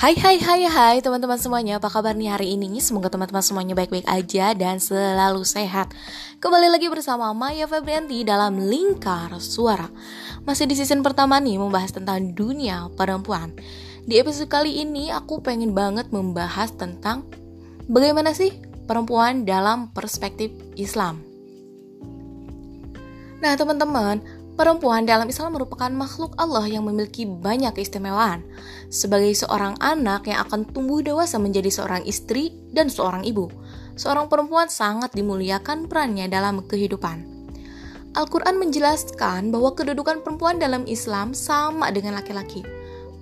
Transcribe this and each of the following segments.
Hai hai hai hai teman-teman semuanya. Apa kabar nih hari ini? Semoga teman-teman semuanya baik-baik aja dan selalu sehat. Kembali lagi bersama Maya Febrianti dalam Lingkar Suara. Masih di season pertama nih membahas tentang dunia perempuan. Di episode kali ini aku pengen banget membahas tentang Bagaimana sih perempuan dalam perspektif Islam. Nah teman-teman, Perempuan dalam Islam merupakan makhluk Allah yang memiliki banyak keistimewaan. Sebagai seorang anak yang akan tumbuh dewasa menjadi seorang istri dan seorang ibu, seorang perempuan sangat dimuliakan perannya dalam kehidupan. Al-Quran menjelaskan bahwa kedudukan perempuan dalam Islam sama dengan laki-laki.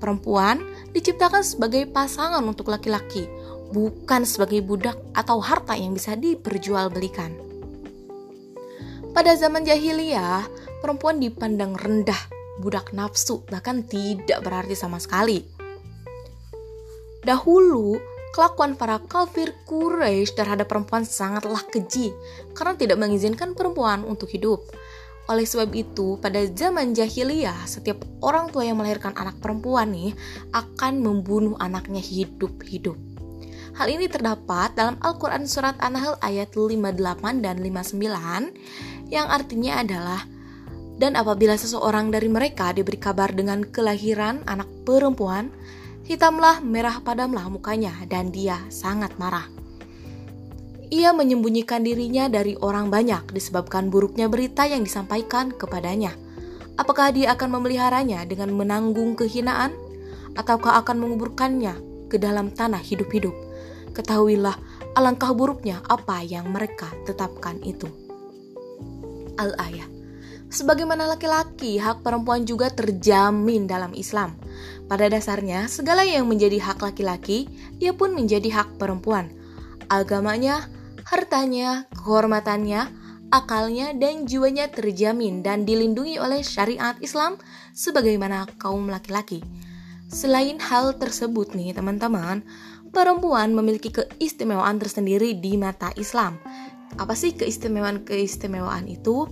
Perempuan diciptakan sebagai pasangan untuk laki-laki, bukan sebagai budak atau harta yang bisa diperjualbelikan. Pada zaman jahiliyah, perempuan dipandang rendah, budak nafsu, bahkan tidak berarti sama sekali. Dahulu, kelakuan para kafir Quraisy terhadap perempuan sangatlah keji karena tidak mengizinkan perempuan untuk hidup. Oleh sebab itu, pada zaman jahiliyah, setiap orang tua yang melahirkan anak perempuan nih akan membunuh anaknya hidup-hidup. Hal ini terdapat dalam Al-Quran Surat An-Nahl ayat 58 dan 59 yang artinya adalah dan apabila seseorang dari mereka diberi kabar dengan kelahiran anak perempuan, hitamlah merah padamlah mukanya dan dia sangat marah. Ia menyembunyikan dirinya dari orang banyak disebabkan buruknya berita yang disampaikan kepadanya. Apakah dia akan memeliharanya dengan menanggung kehinaan, ataukah akan menguburkannya ke dalam tanah hidup-hidup? Ketahuilah alangkah buruknya apa yang mereka tetapkan itu. Al-Ayah Sebagaimana laki-laki, hak perempuan juga terjamin dalam Islam. Pada dasarnya, segala yang menjadi hak laki-laki, ia pun menjadi hak perempuan. Agamanya, hartanya, kehormatannya, akalnya, dan jiwanya terjamin dan dilindungi oleh syariat Islam sebagaimana kaum laki-laki. Selain hal tersebut nih teman-teman, perempuan memiliki keistimewaan tersendiri di mata Islam. Apa sih keistimewaan-keistimewaan itu?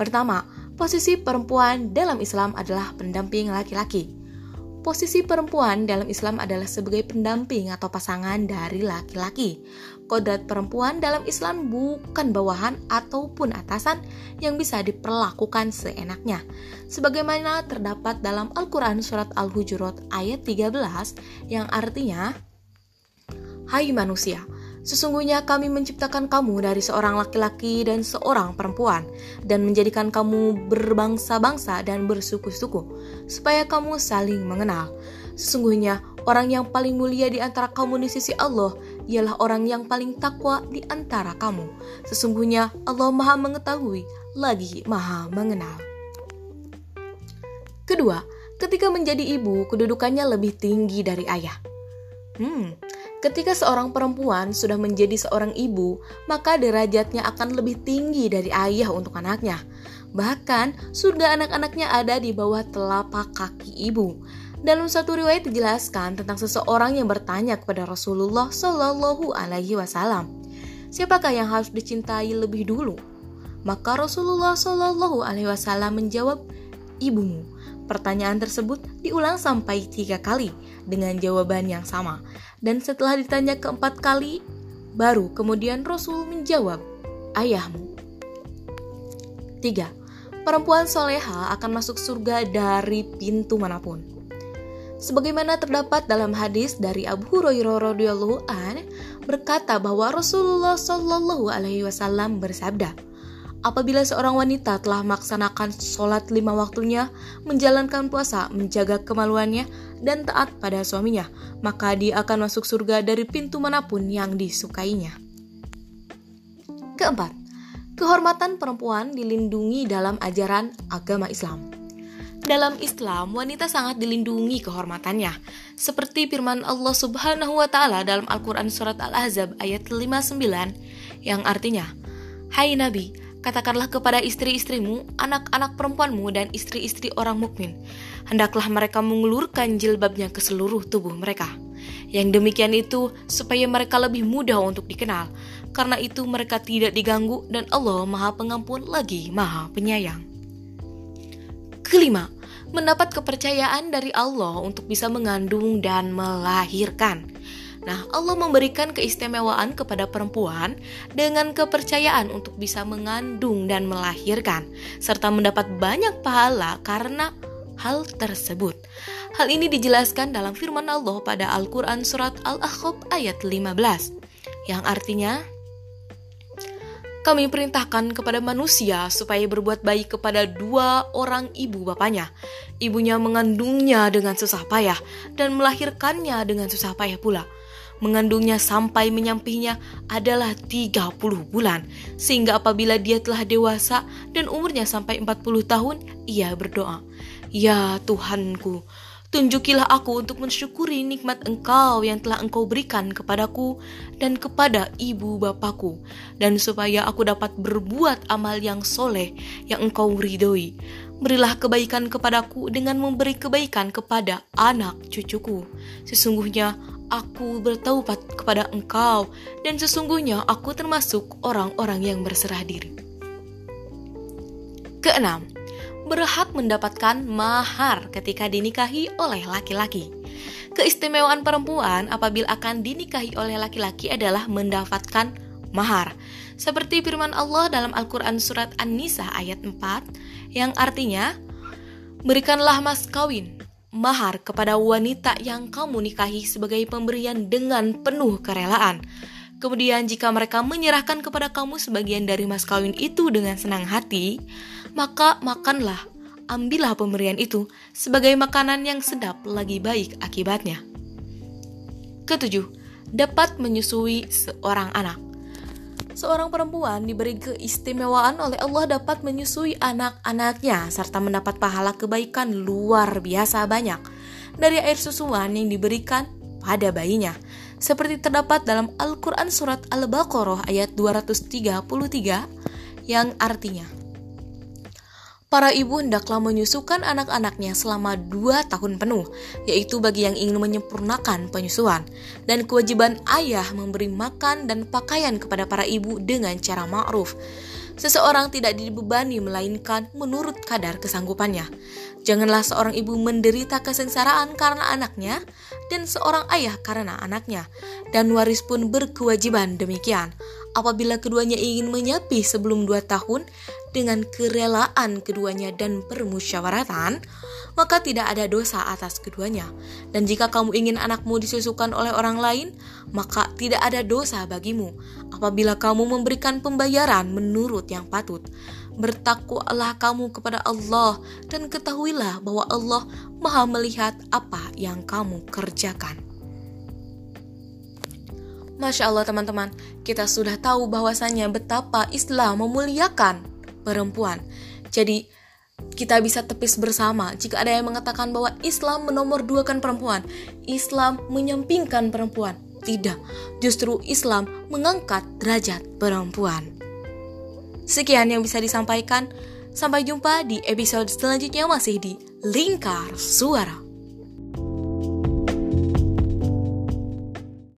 Pertama, posisi perempuan dalam Islam adalah pendamping laki-laki. Posisi perempuan dalam Islam adalah sebagai pendamping atau pasangan dari laki-laki. Kodrat perempuan dalam Islam bukan bawahan ataupun atasan yang bisa diperlakukan seenaknya. Sebagaimana terdapat dalam Al-Quran Surat Al-Hujurat ayat 13 yang artinya, Hai manusia, Sesungguhnya kami menciptakan kamu dari seorang laki-laki dan seorang perempuan, dan menjadikan kamu berbangsa-bangsa dan bersuku-suku, supaya kamu saling mengenal. Sesungguhnya orang yang paling mulia di antara kamu di sisi Allah ialah orang yang paling takwa di antara kamu. Sesungguhnya Allah Maha Mengetahui lagi Maha Mengenal. Kedua, ketika menjadi ibu, kedudukannya lebih tinggi dari ayah. Hmm, Ketika seorang perempuan sudah menjadi seorang ibu, maka derajatnya akan lebih tinggi dari ayah untuk anaknya. Bahkan, surga anak-anaknya ada di bawah telapak kaki ibu. Dalam satu riwayat dijelaskan tentang seseorang yang bertanya kepada Rasulullah Shallallahu Alaihi Wasallam, siapakah yang harus dicintai lebih dulu? Maka Rasulullah Shallallahu Alaihi Wasallam menjawab, ibumu. Pertanyaan tersebut diulang sampai tiga kali dengan jawaban yang sama. Dan setelah ditanya keempat kali, baru kemudian Rasul menjawab, ayahmu. Tiga, perempuan soleha akan masuk surga dari pintu mana pun. Sebagaimana terdapat dalam hadis dari Abu Hurairah radhiyallahu an berkata bahwa Rasulullah Shallallahu alaihi wasallam bersabda, Apabila seorang wanita telah melaksanakan sholat lima waktunya, menjalankan puasa, menjaga kemaluannya, dan taat pada suaminya, maka dia akan masuk surga dari pintu mana pun yang disukainya. Keempat, kehormatan perempuan dilindungi dalam ajaran agama Islam. Dalam Islam, wanita sangat dilindungi kehormatannya, seperti firman Allah Subhanahu wa taala dalam Al-Qur'an surat Al-Ahzab ayat 59 yang artinya, "Hai Nabi, Katakanlah kepada istri-istrimu, anak-anak perempuanmu, dan istri-istri orang mukmin, hendaklah mereka mengulurkan jilbabnya ke seluruh tubuh mereka. Yang demikian itu supaya mereka lebih mudah untuk dikenal, karena itu mereka tidak diganggu dan Allah Maha Pengampun lagi Maha Penyayang. Kelima, mendapat kepercayaan dari Allah untuk bisa mengandung dan melahirkan. Nah, Allah memberikan keistimewaan kepada perempuan dengan kepercayaan untuk bisa mengandung dan melahirkan, serta mendapat banyak pahala karena hal tersebut. Hal ini dijelaskan dalam firman Allah pada Al-Quran Surat Al-Ahqaf ayat 15, yang artinya, kami perintahkan kepada manusia supaya berbuat baik kepada dua orang ibu bapaknya. Ibunya mengandungnya dengan susah payah dan melahirkannya dengan susah payah pula. Mengandungnya sampai menyampainya adalah 30 bulan. Sehingga apabila dia telah dewasa dan umurnya sampai 40 tahun, ia berdoa, Ya Tuhanku, Tunjukilah aku untuk mensyukuri nikmat engkau yang telah engkau berikan kepadaku dan kepada ibu bapakku, dan supaya aku dapat berbuat amal yang soleh yang engkau ridhoi. Berilah kebaikan kepadaku dengan memberi kebaikan kepada anak cucuku. Sesungguhnya aku bertaubat kepada engkau, dan sesungguhnya aku termasuk orang-orang yang berserah diri. Keenam, berhak mendapatkan mahar ketika dinikahi oleh laki-laki. Keistimewaan perempuan apabila akan dinikahi oleh laki-laki adalah mendapatkan mahar. Seperti firman Allah dalam Al-Quran Surat An-Nisa ayat 4 yang artinya, Berikanlah mas kawin, mahar kepada wanita yang kamu nikahi sebagai pemberian dengan penuh kerelaan. Kemudian jika mereka menyerahkan kepada kamu sebagian dari mas kawin itu dengan senang hati, maka makanlah, ambillah pemberian itu sebagai makanan yang sedap lagi baik akibatnya. Ketujuh, dapat menyusui seorang anak. Seorang perempuan diberi keistimewaan oleh Allah dapat menyusui anak-anaknya serta mendapat pahala kebaikan luar biasa banyak dari air susuan yang diberikan pada bayinya. Seperti terdapat dalam Al-Quran Surat Al-Baqarah ayat 233 yang artinya Para ibu hendaklah menyusukan anak-anaknya selama dua tahun penuh, yaitu bagi yang ingin menyempurnakan penyusuan. Dan kewajiban ayah memberi makan dan pakaian kepada para ibu dengan cara ma'ruf. Seseorang tidak dibebani melainkan menurut kadar kesanggupannya. Janganlah seorang ibu menderita kesengsaraan karena anaknya dan seorang ayah karena anaknya. Dan waris pun berkewajiban demikian. Apabila keduanya ingin menyapi sebelum dua tahun, dengan kerelaan keduanya dan permusyawaratan, maka tidak ada dosa atas keduanya. Dan jika kamu ingin anakmu disusukan oleh orang lain, maka tidak ada dosa bagimu apabila kamu memberikan pembayaran menurut yang patut. Bertakwalah kamu kepada Allah dan ketahuilah bahwa Allah Maha melihat apa yang kamu kerjakan. Masya Allah teman-teman, kita sudah tahu bahwasannya betapa Islam memuliakan perempuan. Jadi kita bisa tepis bersama jika ada yang mengatakan bahwa Islam menomor duakan perempuan, Islam menyampingkan perempuan. Tidak, justru Islam mengangkat derajat perempuan. Sekian yang bisa disampaikan. Sampai jumpa di episode selanjutnya masih di Lingkar Suara.